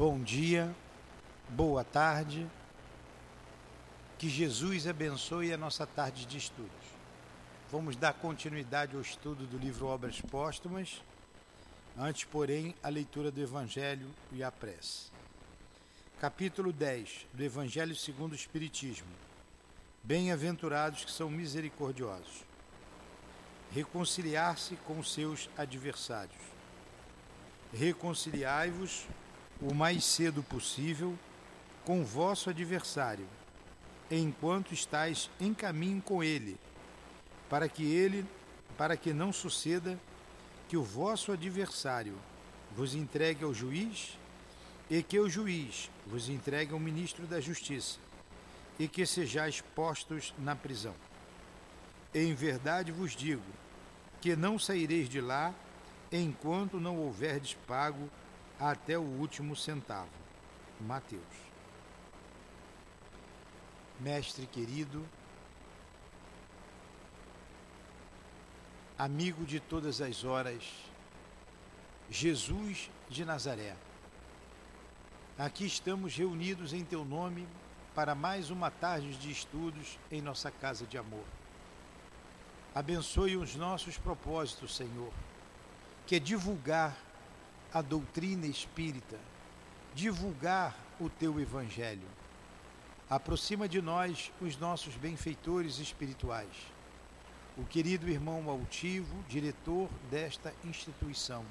Bom dia, boa tarde. Que Jesus abençoe a nossa tarde de estudos. Vamos dar continuidade ao estudo do livro Obras Póstumas. Antes, porém, a leitura do Evangelho e a prece. Capítulo 10 do Evangelho segundo o Espiritismo. Bem-aventurados que são misericordiosos. Reconciliar-se com seus adversários. Reconciliai-vos o mais cedo possível com vosso adversário, enquanto estáis em caminho com ele, para que ele, para que não suceda que o vosso adversário vos entregue ao juiz e que o juiz vos entregue ao ministro da Justiça e que sejais postos na prisão. Em verdade vos digo que não saireis de lá enquanto não houverdes pago até o último centavo. Mateus. Mestre querido, amigo de todas as horas, Jesus de Nazaré. Aqui estamos reunidos em teu nome para mais uma tarde de estudos em nossa casa de amor. Abençoe os nossos propósitos, Senhor, que é divulgar a doutrina espírita, divulgar o teu evangelho. Aproxima de nós os nossos benfeitores espirituais. O querido irmão altivo, diretor desta instituição.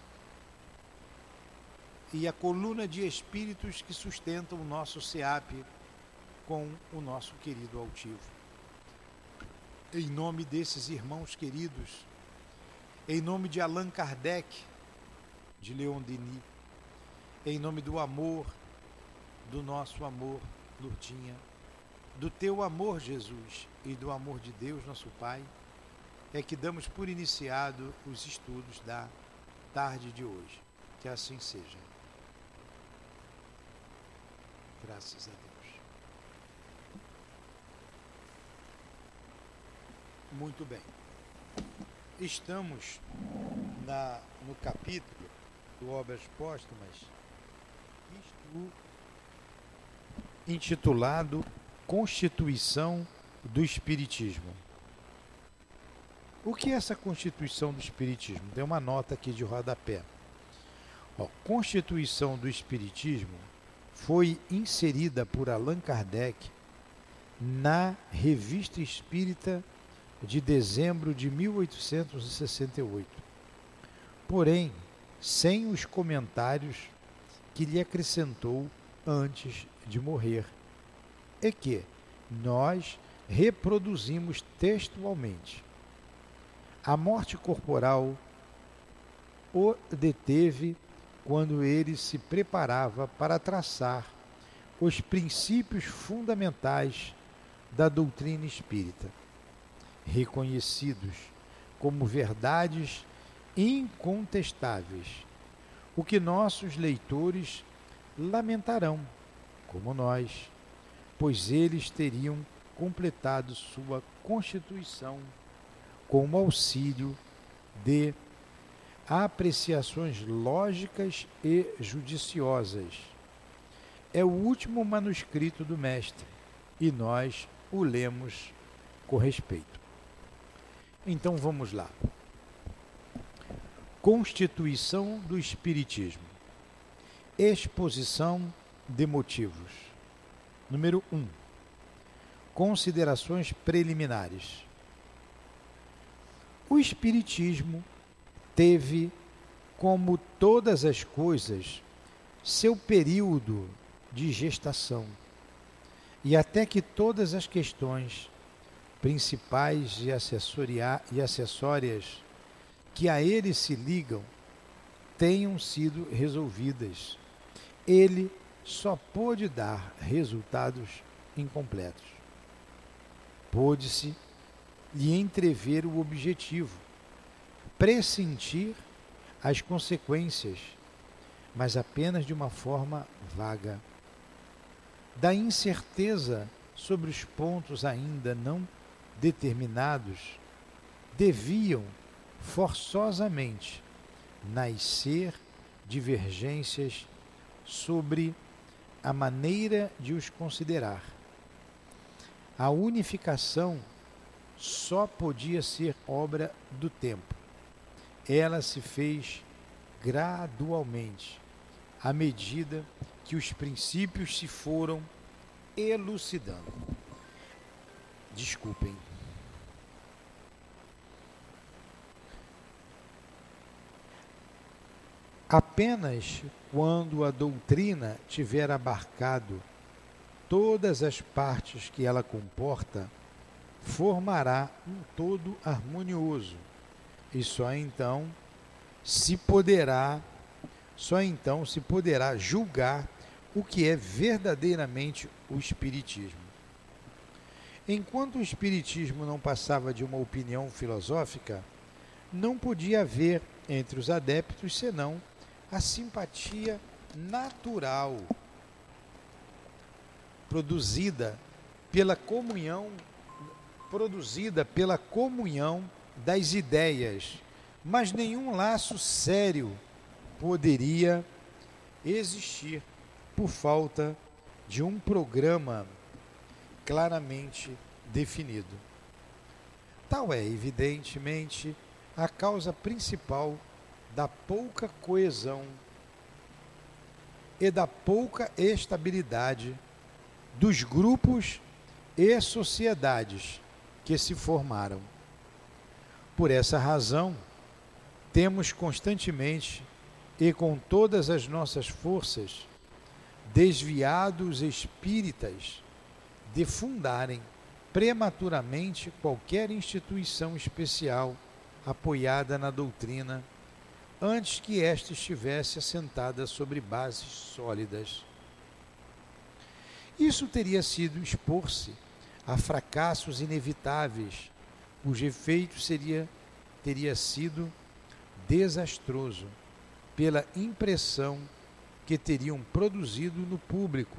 E a coluna de espíritos que sustentam o nosso SEAP com o nosso querido altivo. Em nome desses irmãos queridos, em nome de Allan Kardec, de Leon Denis, em nome do amor, do nosso amor, Lourdinha, do teu amor, Jesus, e do amor de Deus, nosso Pai, é que damos por iniciado os estudos da tarde de hoje. Que assim seja. Graças a Deus. Muito bem. Estamos na, no capítulo do Obras Póstumas, intitulado Constituição do Espiritismo. O que é essa Constituição do Espiritismo? Tem uma nota aqui de rodapé. Ó, Constituição do Espiritismo foi inserida por Allan Kardec na Revista Espírita de dezembro de 1868. Porém, sem os comentários que lhe acrescentou antes de morrer, e que nós reproduzimos textualmente. A morte corporal o deteve quando ele se preparava para traçar os princípios fundamentais da doutrina espírita, reconhecidos como verdades incontestáveis, o que nossos leitores lamentarão, como nós, pois eles teriam completado sua constituição com o auxílio de apreciações lógicas e judiciosas. É o último manuscrito do mestre e nós o lemos com respeito. Então vamos lá. Constituição do Espiritismo. Exposição de motivos. Número 1. Um, considerações preliminares. O Espiritismo teve, como todas as coisas, seu período de gestação, e até que todas as questões principais e, e acessórias que a ele se ligam tenham sido resolvidas. Ele só pôde dar resultados incompletos. Pôde-se lhe entrever o objetivo, pressentir as consequências, mas apenas de uma forma vaga. Da incerteza sobre os pontos ainda não determinados, deviam forçosamente nascer divergências sobre a maneira de os considerar. A unificação só podia ser obra do tempo. Ela se fez gradualmente, à medida que os princípios se foram elucidando. Desculpem. Apenas quando a doutrina tiver abarcado todas as partes que ela comporta, formará um todo harmonioso. E só então se poderá, só então se poderá julgar o que é verdadeiramente o espiritismo. Enquanto o espiritismo não passava de uma opinião filosófica, não podia haver entre os adeptos senão a simpatia natural produzida pela comunhão produzida pela comunhão das ideias, mas nenhum laço sério poderia existir por falta de um programa claramente definido. Tal é, evidentemente, a causa principal da pouca coesão e da pouca estabilidade dos grupos e sociedades que se formaram. Por essa razão, temos constantemente e com todas as nossas forças desviado os espíritas de fundarem prematuramente qualquer instituição especial apoiada na doutrina antes que esta estivesse assentada sobre bases sólidas. Isso teria sido expor-se a fracassos inevitáveis, cujo efeito seria, teria sido desastroso pela impressão que teriam produzido no público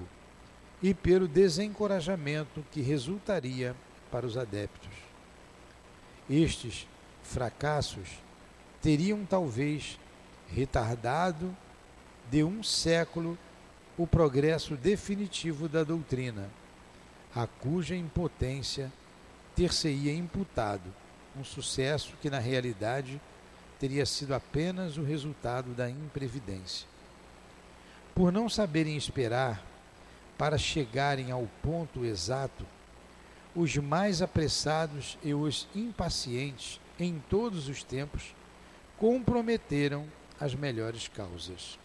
e pelo desencorajamento que resultaria para os adeptos. Estes fracassos teriam talvez retardado de um século o progresso definitivo da doutrina, a cuja impotência ter-se-ia imputado um sucesso que na realidade teria sido apenas o resultado da imprevidência. Por não saberem esperar para chegarem ao ponto exato, os mais apressados e os impacientes em todos os tempos comprometeram as melhores causas.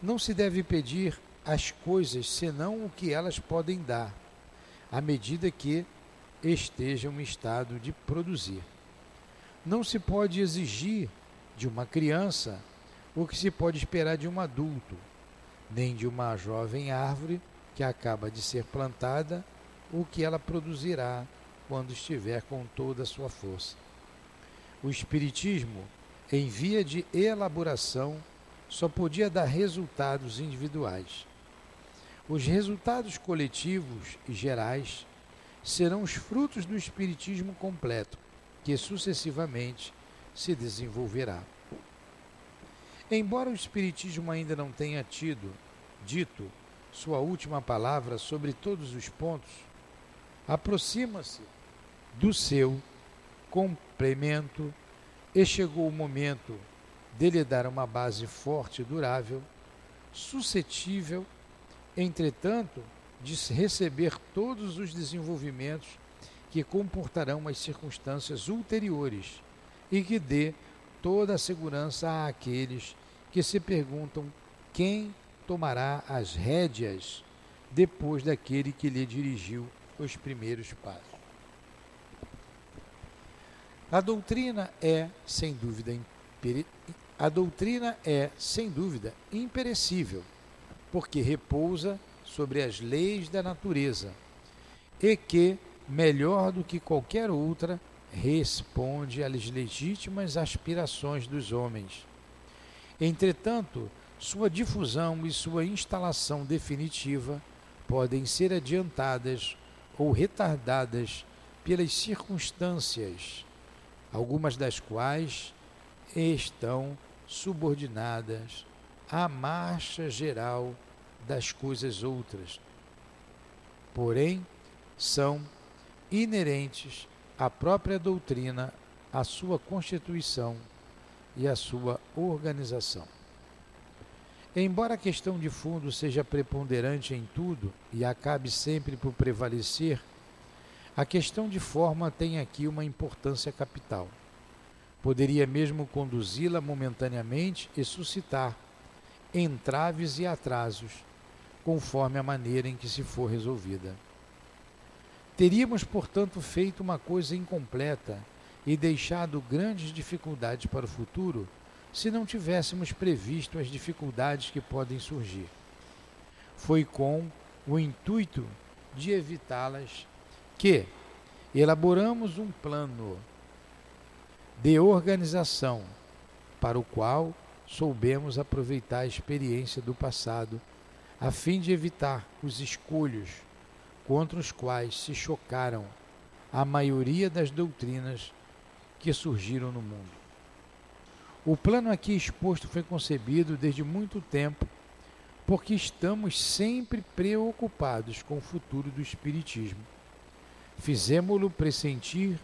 Não se deve pedir às coisas senão o que elas podem dar, à medida que estejam em estado de produzir. Não se pode exigir de uma criança o que se pode esperar de um adulto, nem de uma jovem árvore que acaba de ser plantada o que ela produzirá quando estiver com toda a sua força. O Espiritismo, em via de elaboração, só podia dar resultados individuais. Os resultados coletivos e gerais serão os frutos do Espiritismo completo, que sucessivamente se desenvolverá. Embora o Espiritismo ainda não tenha tido, dito, sua última palavra sobre todos os pontos, aproxima-se do seu complemento e chegou o momento dele dar uma base forte e durável, suscetível, entretanto, de receber todos os desenvolvimentos que comportarão as circunstâncias ulteriores e que dê toda a segurança àqueles que se perguntam quem tomará as rédeas depois daquele que lhe dirigiu os primeiros passos. A doutrina é, sem dúvida, imperi... a doutrina é, sem dúvida, imperecível, porque repousa sobre as leis da natureza e que, melhor do que qualquer outra, responde às legítimas aspirações dos homens. Entretanto, sua difusão e sua instalação definitiva podem ser adiantadas ou retardadas pelas circunstâncias algumas das quais estão subordinadas à marcha geral das coisas outras. Porém, são inerentes à própria doutrina, à sua constituição e à sua organização. Embora a questão de fundo seja preponderante em tudo e acabe sempre por prevalecer, a questão de forma tem aqui uma importância capital. Poderia mesmo conduzi-la momentaneamente e suscitar entraves e atrasos, conforme a maneira em que se for resolvida. Teríamos, portanto, feito uma coisa incompleta e deixado grandes dificuldades para o futuro se não tivéssemos previsto as dificuldades que podem surgir. Foi com o intuito de evitá-las que elaboramos um plano de organização para o qual soubemos aproveitar a experiência do passado a fim de evitar os escolhos contra os quais se chocaram a maioria das doutrinas que surgiram no mundo. O plano aqui exposto foi concebido desde muito tempo porque estamos sempre preocupados com o futuro do Espiritismo. Fizemos-lo pressentir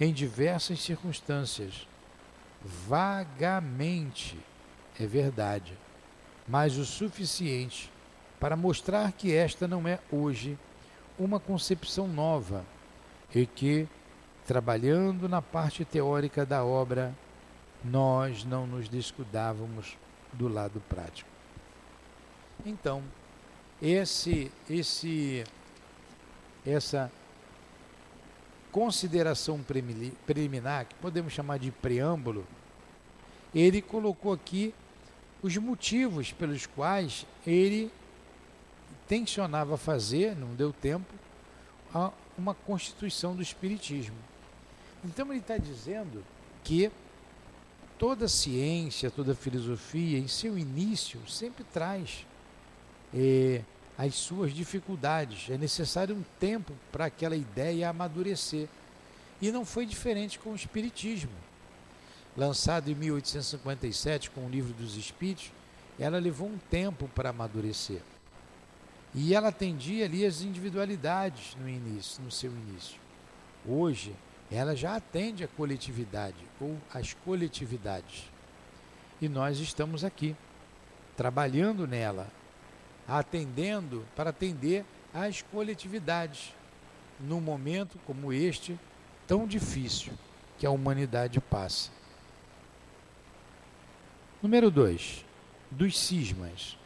em diversas circunstâncias, vagamente, é verdade, mas o suficiente para mostrar que esta não é hoje uma concepção nova e que, trabalhando na parte teórica da obra, nós não nos descuidávamos do lado prático. Então, esse, esse, essa consideração preliminar, que podemos chamar de preâmbulo, ele colocou aqui os motivos pelos quais ele tensionava fazer, não deu tempo, uma constituição do Espiritismo. Então ele está dizendo que toda ciência, toda filosofia, em seu início, sempre traz eh, as suas dificuldades. É necessário um tempo para aquela ideia amadurecer. E não foi diferente com o Espiritismo. Lançado em 1857 com o Livro dos Espíritos, ela levou um tempo para amadurecer. E ela atendia ali as individualidades no início, no seu início. Hoje, ela já atende a coletividade ou as coletividades. E nós estamos aqui, trabalhando nela, atendendo para atender às coletividades, num momento como este, tão difícil que a humanidade passa. Número 2. Dos cismas.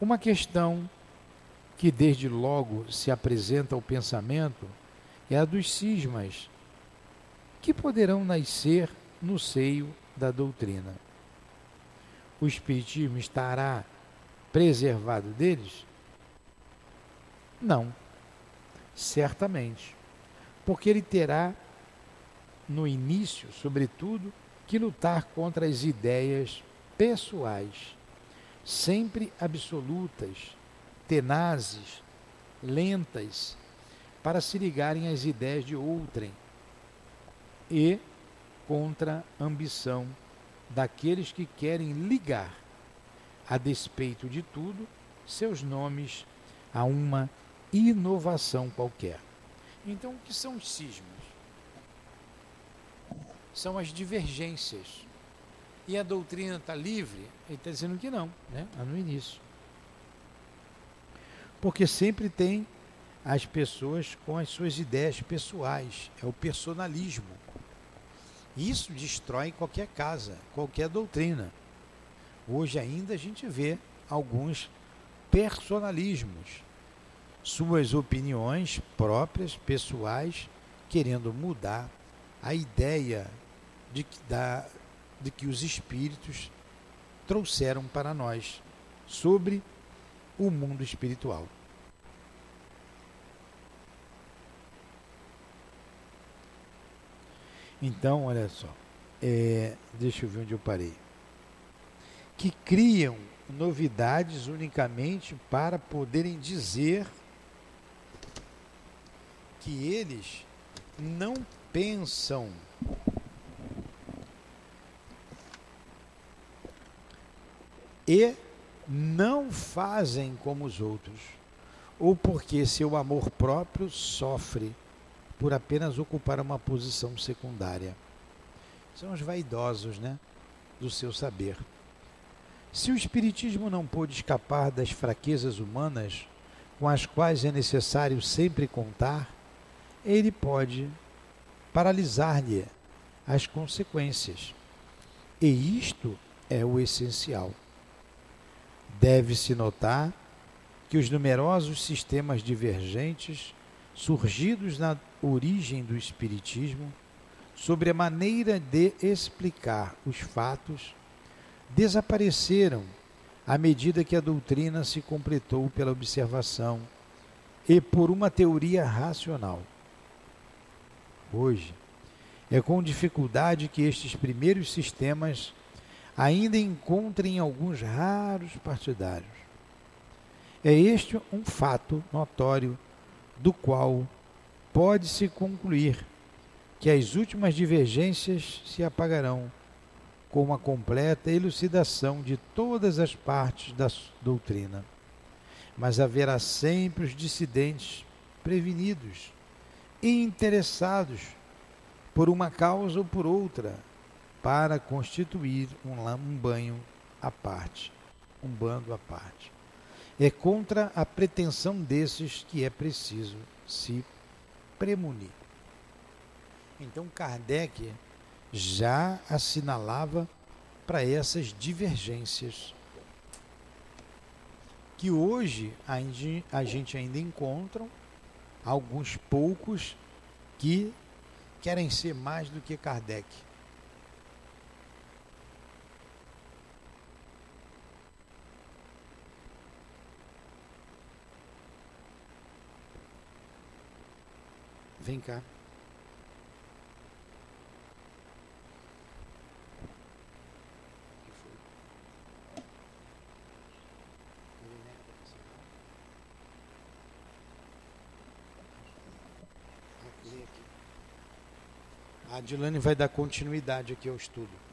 Uma questão que desde logo se apresenta ao pensamento é a dos cismas, que poderão nascer no seio da doutrina. O Espiritismo estará preservado deles? Não, certamente, porque ele terá, no início, sobretudo, que lutar contra as ideias pessoais, sempre absolutas, tenazes, lentas, para se ligarem às ideias de outrem e contra a ambição daqueles que querem ligar, a despeito de tudo, seus nomes a uma inovação qualquer. Então, o que são os cismas? São as divergências. E a doutrina está livre? Ele está dizendo que não, né? lá no início. Porque sempre tem as pessoas com as suas ideias pessoais, é o personalismo. Isso destrói qualquer casa, qualquer doutrina. Hoje ainda a gente vê alguns personalismos, suas opiniões próprias, pessoais, querendo mudar a ideia de que, da, de que os espíritos trouxeram para nós sobre o mundo espiritual. Então, olha só, é, deixa eu ver onde eu parei. Que criam novidades unicamente para poderem dizer que eles não pensam e não fazem como os outros, ou porque seu amor próprio sofre por apenas ocupar uma posição secundária. São os vaidosos, né? Do seu saber. Se o Espiritismo não pôde escapar das fraquezas humanas com as quais é necessário sempre contar, ele pode paralisar-lhe as consequências. E isto é o essencial. Deve-se notar que os numerosos sistemas divergentes surgidos na origem do Espiritismo sobre a maneira de explicar os fatos desapareceram à medida que a doutrina se completou pela observação e por uma teoria racional. Hoje, é com dificuldade que estes primeiros sistemas ainda encontrem alguns raros partidários. É este um fato notório do qual pode-se concluir que as últimas divergências se apagarão com uma completa elucidação de todas as partes da doutrina. Mas haverá sempre os dissidentes prevenidos interessados por uma causa ou por outra para constituir um, um banho à parte, um bando à parte. É contra a pretensão desses que é preciso se premunir. Então Kardec já assinalava para essas divergências que hoje a gente ainda encontra alguns poucos que querem ser mais do que Kardec. Vem cá. A Dilane vai dar continuidade aqui ao estudo.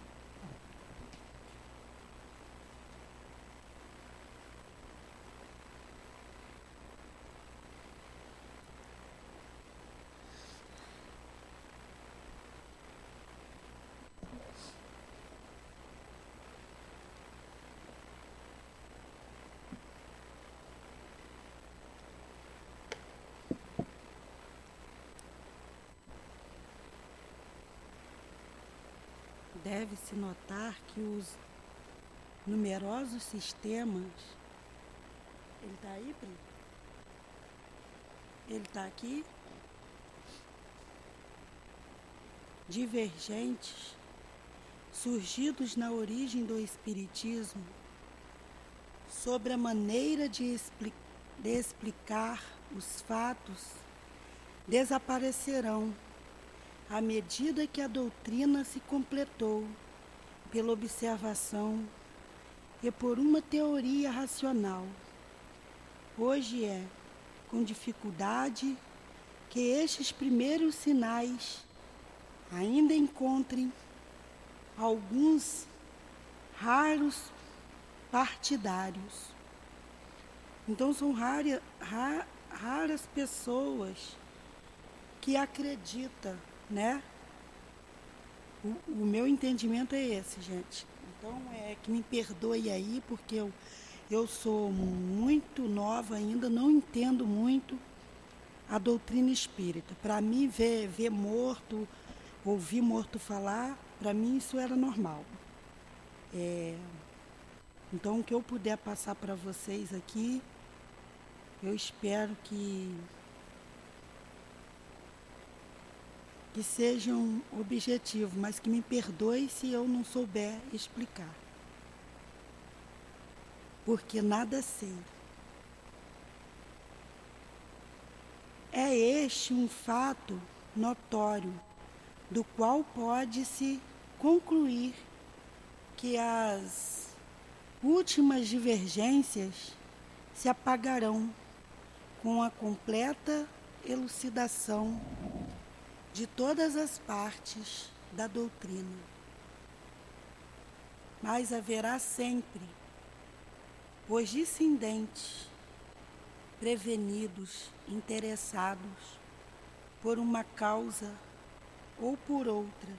Deve-se notar que os numerosos sistemas. Ele está aí, Pri? Ele está aqui? Divergentes, surgidos na origem do Espiritismo, sobre a maneira de, expli de explicar os fatos, desaparecerão à medida que a doutrina se completou pela observação e por uma teoria racional. Hoje é com dificuldade que estes primeiros sinais ainda encontrem alguns raros partidários. Então são rara, ra, raras pessoas que acreditam né? O, o, meu entendimento é esse, gente. Então, é que me perdoe aí, porque eu, eu sou muito nova ainda, não entendo muito a doutrina espírita. Para mim, ver, ver morto, ouvir morto falar, para mim isso era normal. É, então, o que eu puder passar para vocês aqui, eu espero que que sejam objetivos, mas que me perdoe se eu não souber explicar. Porque nada sei. É este um fato notório, do qual pode-se concluir que as últimas divergências se apagarão com a completa elucidação de todas as partes da doutrina. Mas haverá sempre os descendentes prevenidos, interessados por uma causa ou por outra,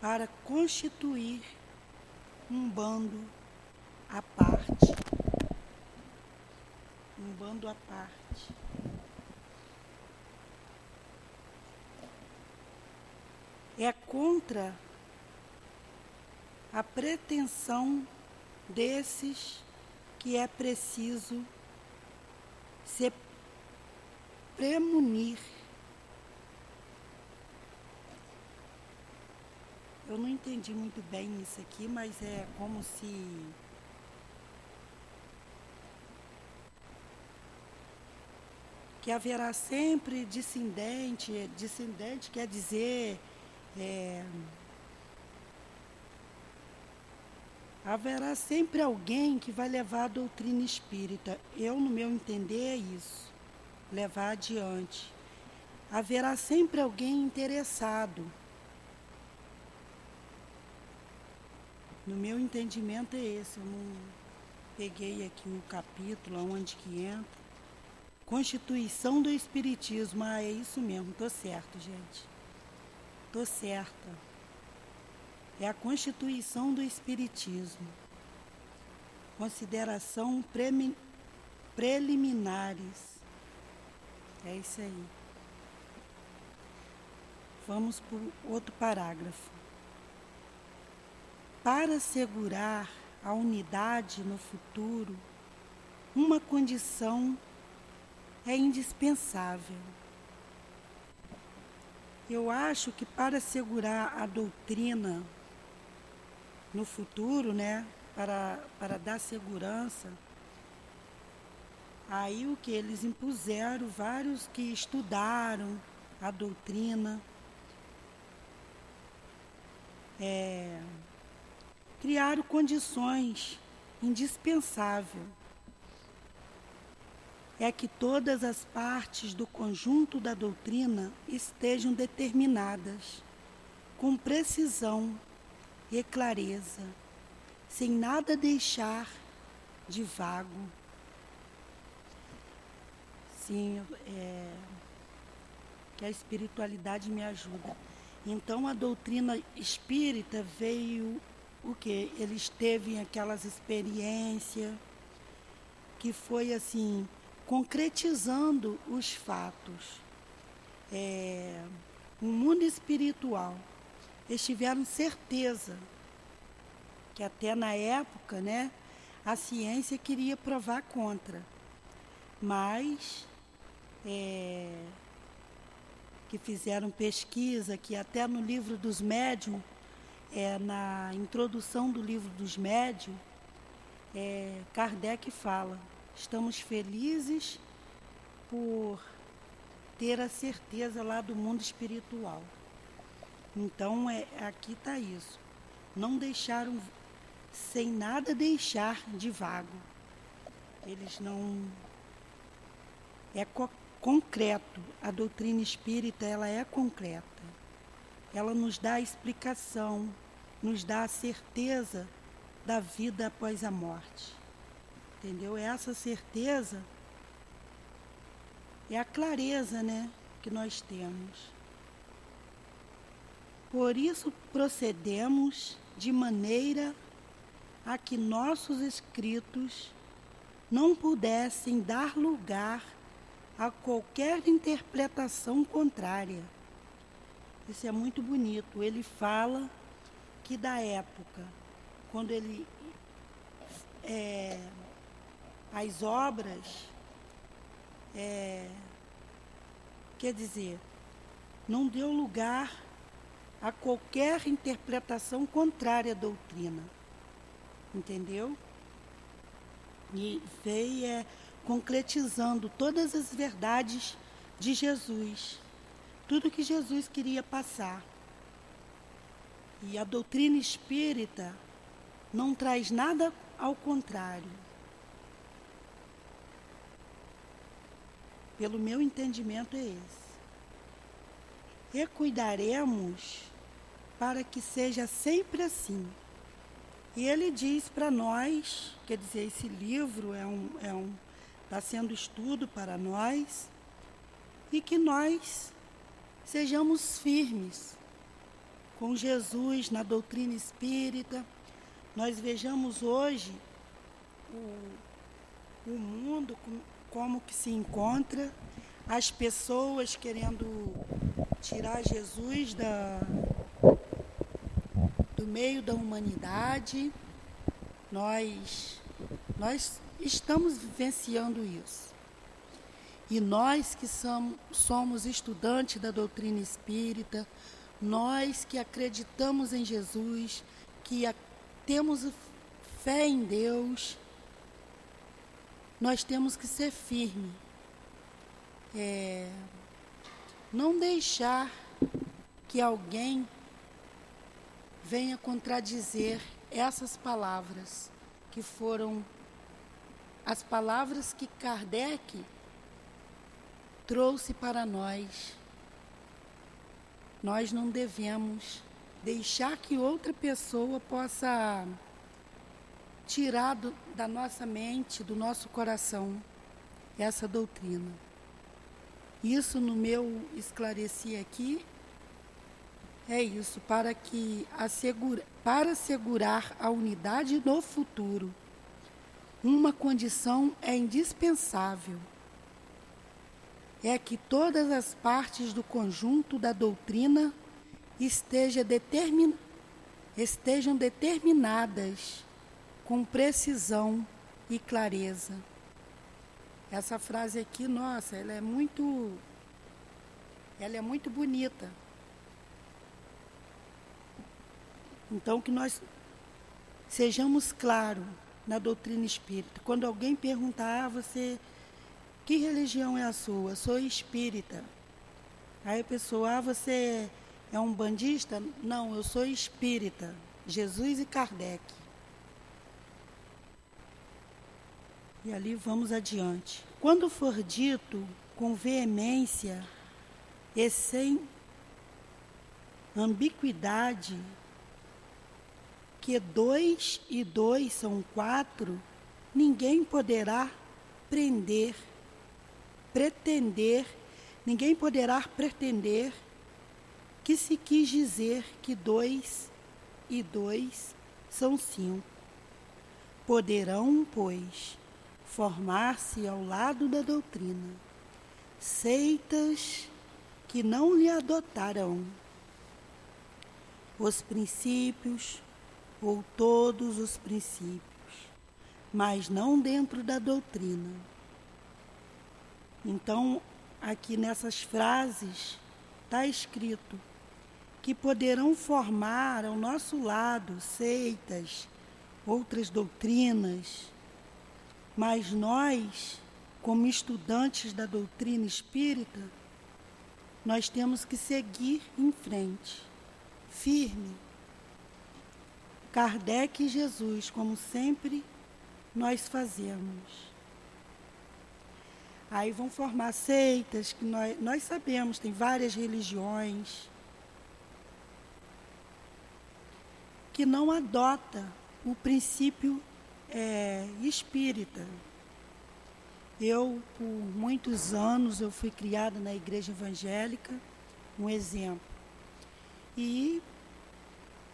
para constituir um bando à parte. Um bando à parte. É contra a pretensão desses que é preciso se premunir. Eu não entendi muito bem isso aqui, mas é como se que haverá sempre descendente, descendente quer dizer é, haverá sempre alguém que vai levar a doutrina espírita. Eu, no meu entender, é isso. Levar adiante. Haverá sempre alguém interessado. No meu entendimento é esse. Eu não peguei aqui o capítulo onde que entra. Constituição do Espiritismo. Ah, é isso mesmo. Tô certo, gente. Tô certa é a constituição do Espiritismo. Consideração preliminares. É isso aí. Vamos para outro parágrafo. Para assegurar a unidade no futuro, uma condição é indispensável. Eu acho que para assegurar a doutrina no futuro, né, para, para dar segurança. Aí o que eles impuseram, vários que estudaram a doutrina, é, criaram condições indispensáveis. É que todas as partes do conjunto da doutrina estejam determinadas com precisão e clareza, sem nada deixar de vago. Sim, é, que a espiritualidade me ajuda. Então a doutrina espírita veio o que? Eles teve aquelas experiências que foi assim, concretizando os fatos. É, um mundo espiritual eles tiveram certeza que até na época, né, a ciência queria provar contra, mas é, que fizeram pesquisa, que até no livro dos médiums, é, na introdução do livro dos médiums, é, Kardec fala: estamos felizes por ter a certeza lá do mundo espiritual. Então, é, aqui está isso. Não deixaram, sem nada deixar de vago. Eles não. É co concreto. A doutrina espírita, ela é concreta. Ela nos dá a explicação, nos dá a certeza da vida após a morte. Entendeu? Essa certeza é a clareza, né, que nós temos. Por isso procedemos de maneira a que nossos escritos não pudessem dar lugar a qualquer interpretação contrária. Isso é muito bonito. Ele fala que da época, quando ele é, as obras, é, quer dizer, não deu lugar a qualquer interpretação contrária à doutrina. Entendeu? E veio é, concretizando todas as verdades de Jesus, tudo que Jesus queria passar. E a doutrina espírita não traz nada ao contrário. Pelo meu entendimento é esse. E cuidaremos para que seja sempre assim. E ele diz para nós, quer dizer, esse livro é um, é um, está sendo estudo para nós, e que nós sejamos firmes com Jesus na doutrina espírita. Nós vejamos hoje o, o mundo como que se encontra, as pessoas querendo tirar Jesus da, do meio da humanidade. Nós, nós estamos vivenciando isso. E nós que somos, estudantes da doutrina espírita, nós que acreditamos em Jesus, que temos fé em Deus, nós temos que ser firmes. É, não deixar que alguém venha contradizer essas palavras que foram as palavras que Kardec trouxe para nós. Nós não devemos deixar que outra pessoa possa tirar do, da nossa mente, do nosso coração, essa doutrina. Isso no meu esclarecer aqui é isso, para que assegura, para assegurar a unidade no futuro, uma condição é indispensável. É que todas as partes do conjunto da doutrina esteja determin, estejam determinadas com precisão e clareza. Essa frase aqui, nossa, ela é muito ela é muito bonita. Então que nós sejamos claros na doutrina espírita. Quando alguém perguntar, ah, você que religião é a sua? Sou espírita. Aí a pessoa, ah, você é um bandista? Não, eu sou espírita. Jesus e Kardec. E ali vamos adiante. Quando for dito com veemência e sem ambiguidade que dois e dois são quatro, ninguém poderá prender, pretender, ninguém poderá pretender que se quis dizer que dois e dois são cinco. Poderão, pois, formar-se ao lado da doutrina, seitas que não lhe adotarão os princípios ou todos os princípios, mas não dentro da doutrina. Então, aqui nessas frases está escrito que poderão formar ao nosso lado seitas, outras doutrinas, mas nós, como estudantes da doutrina espírita, nós temos que seguir em frente, firme. Kardec e Jesus, como sempre nós fazemos. Aí vão formar seitas, que nós, nós sabemos, tem várias religiões que não adota o princípio é, espírita. Eu, por muitos anos, eu fui criada na igreja evangélica, um exemplo. E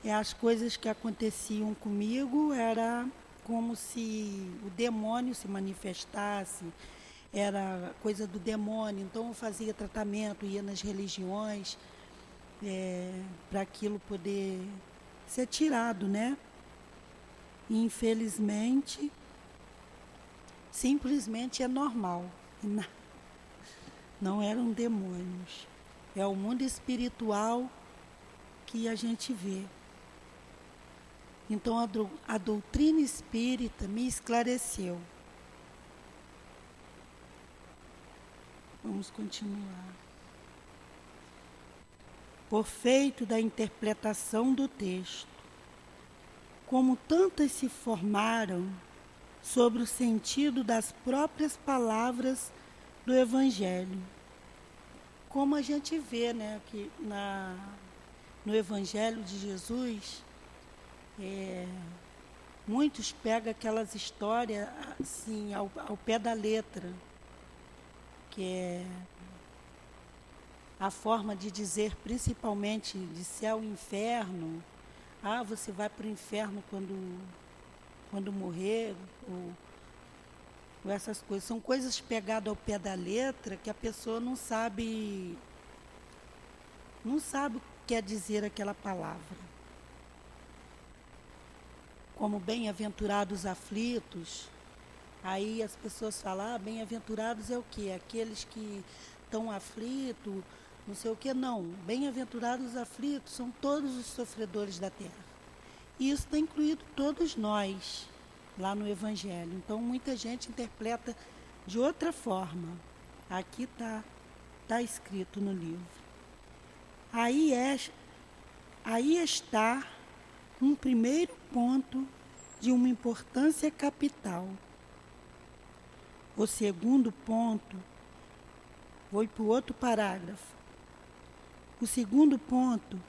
as coisas que aconteciam comigo era como se o demônio se manifestasse, era coisa do demônio. Então eu fazia tratamento, ia nas religiões é, para aquilo poder ser tirado, né? Infelizmente, simplesmente é normal. Não eram demônios. É o mundo espiritual que a gente vê. Então a, a doutrina espírita me esclareceu. Vamos continuar. Por feito da interpretação do texto, como tantas se formaram sobre o sentido das próprias palavras do Evangelho. Como a gente vê né, que na, no Evangelho de Jesus, é, muitos pegam aquelas histórias assim, ao, ao pé da letra, que é a forma de dizer, principalmente de céu e inferno. Ah, você vai para o inferno quando, quando morrer, ou, ou essas coisas. São coisas pegadas ao pé da letra que a pessoa não sabe, não sabe o que quer dizer aquela palavra. Como bem-aventurados aflitos, aí as pessoas falam, ah, bem-aventurados é o quê? Aqueles que estão aflitos, não sei o que, não. Bem-aventurados aflitos são todos os sofredores da terra. E isso está incluído todos nós lá no Evangelho. Então muita gente interpreta de outra forma. Aqui está tá escrito no livro. Aí, é, aí está um primeiro ponto de uma importância capital. O segundo ponto, vou para o outro parágrafo. O segundo ponto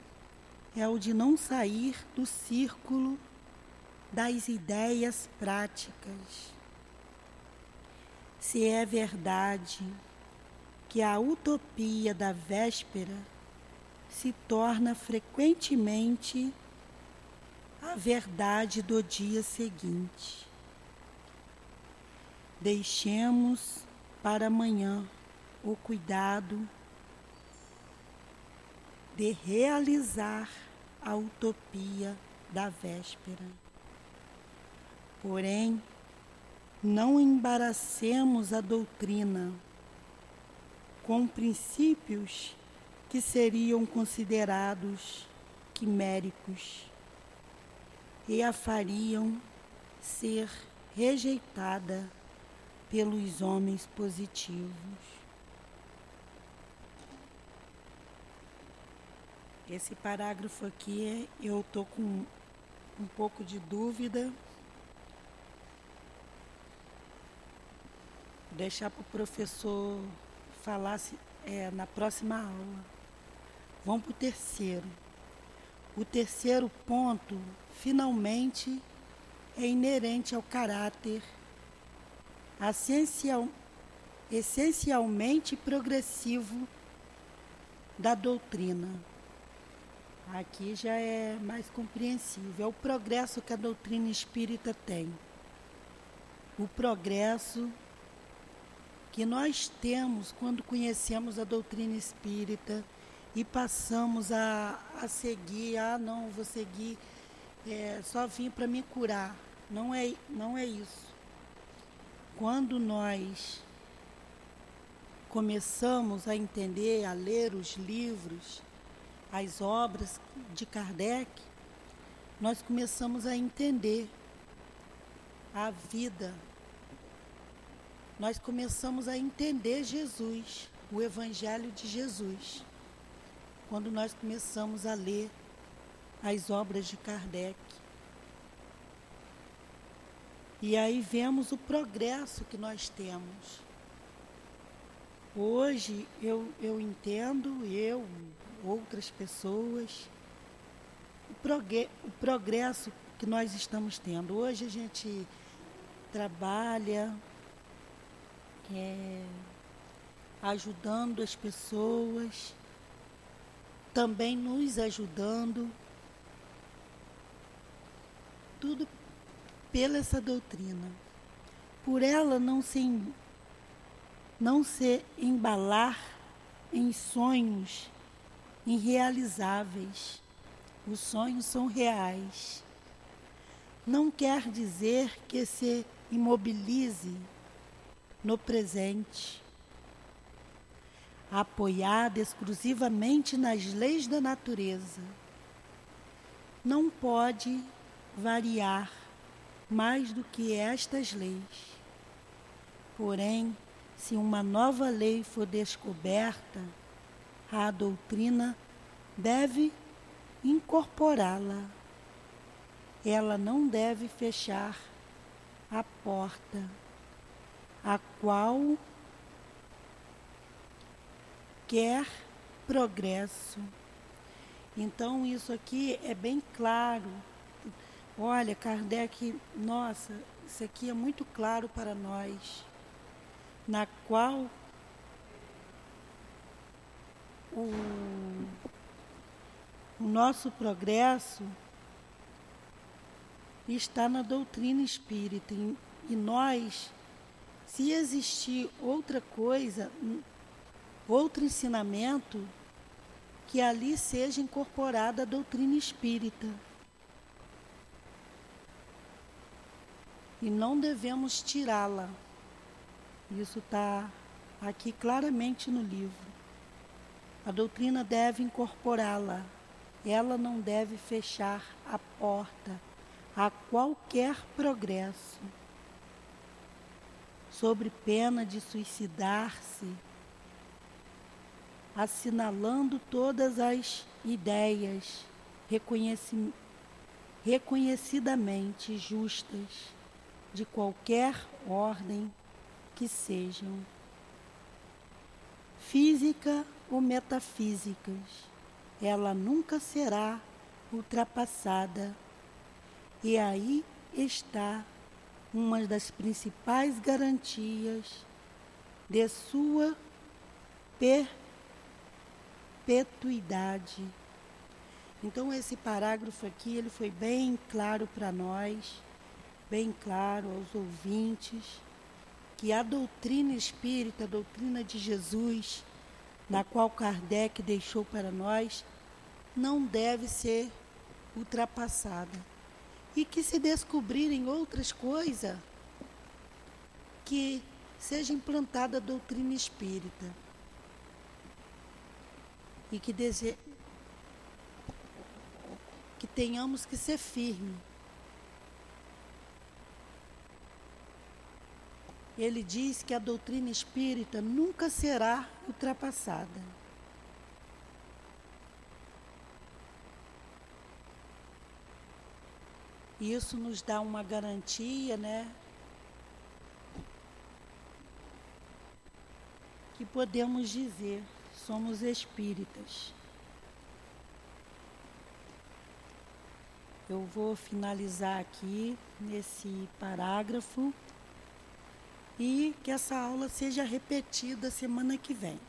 é o de não sair do círculo das ideias práticas. Se é verdade que a utopia da véspera se torna frequentemente a verdade do dia seguinte. Deixemos para amanhã o cuidado de realizar a utopia da véspera. Porém, não embaracemos a doutrina com princípios que seriam considerados quiméricos e a fariam ser rejeitada pelos homens positivos. Esse parágrafo aqui eu estou com um pouco de dúvida. Deixar para o professor falar é, na próxima aula. Vamos para o terceiro. O terceiro ponto, finalmente, é inerente ao caráter essencial, essencialmente progressivo da doutrina. Aqui já é mais compreensível. É o progresso que a doutrina espírita tem. O progresso que nós temos quando conhecemos a doutrina espírita e passamos a, a seguir, ah não, vou seguir, é, só vim para me curar. Não é, não é isso. Quando nós começamos a entender, a ler os livros, as obras de Kardec, nós começamos a entender a vida. Nós começamos a entender Jesus, o Evangelho de Jesus, quando nós começamos a ler as obras de Kardec. E aí vemos o progresso que nós temos. Hoje eu, eu entendo, eu, outras pessoas, o, progresso que nós estamos tendo. Hoje a gente trabalha é, ajudando as pessoas, também nos ajudando, tudo pela essa doutrina. Por ela não se, não se embalar em sonhos irrealizáveis. Os sonhos são reais. Não quer dizer que se imobilize no presente, apoiado exclusivamente nas leis da natureza. Não pode variar mais do que estas leis. Porém, se uma nova lei for descoberta, a doutrina deve incorporá-la. Ela não deve fechar a porta, a qual quer progresso. Então, isso aqui é bem claro. Olha, Kardec, nossa, isso aqui é muito claro para nós, na qual o, o nosso progresso está na doutrina espírita. E nós, se existir outra coisa, outro ensinamento, que ali seja incorporada a doutrina espírita. E não devemos tirá-la. Isso está aqui claramente no livro. A doutrina deve incorporá-la. Ela não deve fechar a porta a qualquer progresso, sobre pena de suicidar-se, assinalando todas as ideias reconheci reconhecidamente justas de qualquer ordem que sejam, física ou metafísicas, ela nunca será ultrapassada. E aí está uma das principais garantias de sua perpetuidade. Então esse parágrafo aqui ele foi bem claro para nós bem claro aos ouvintes que a doutrina espírita, a doutrina de Jesus, na qual Kardec deixou para nós, não deve ser ultrapassada. E que se descobrirem outras coisas, que seja implantada a doutrina espírita. E que, dese... que tenhamos que ser firmes ele diz que a doutrina espírita nunca será ultrapassada. Isso nos dá uma garantia, né? Que podemos dizer, somos espíritas. Eu vou finalizar aqui nesse parágrafo e que essa aula seja repetida semana que vem.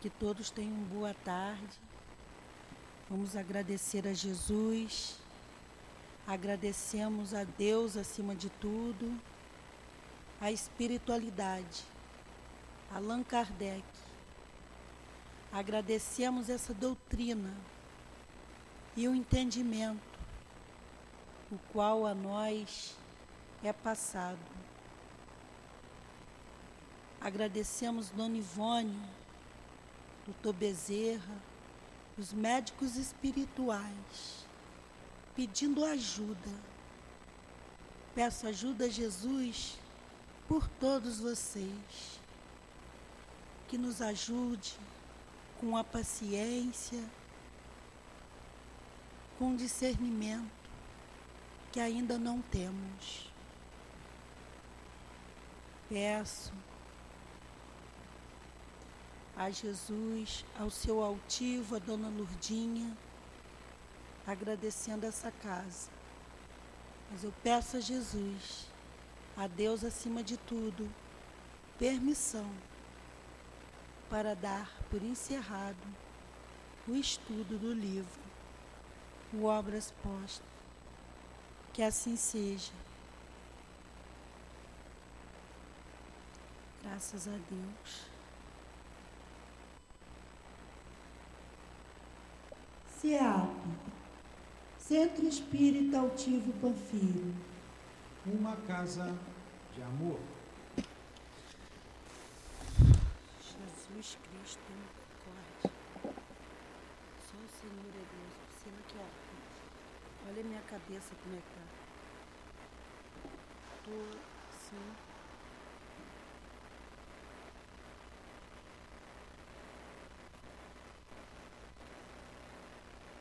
Que todos tenham boa tarde. Vamos agradecer a Jesus. Agradecemos a Deus acima de tudo, a espiritualidade, Allan Kardec. Agradecemos essa doutrina e o entendimento o qual a nós é passado. Agradecemos Dona Ivone, Doutor Bezerra, os médicos espirituais, pedindo ajuda. Peço ajuda a Jesus por todos vocês. Que nos ajude com a paciência, com discernimento que ainda não temos. Peço a Jesus, ao seu altivo, a Dona Lurdinha, agradecendo essa casa. Mas eu peço a Jesus, a Deus acima de tudo, permissão para dar por encerrado o estudo do livro, o Obras Postas que assim seja. Graças a Deus. CEAP, Centro Espírita Altivo Panfilho. Uma casa de amor. Jesus Cristo, misericórdia. Só o Senhor é Deus. Piscina aqui, ó. Olha a minha cabeça como é que tá. Tô, sim.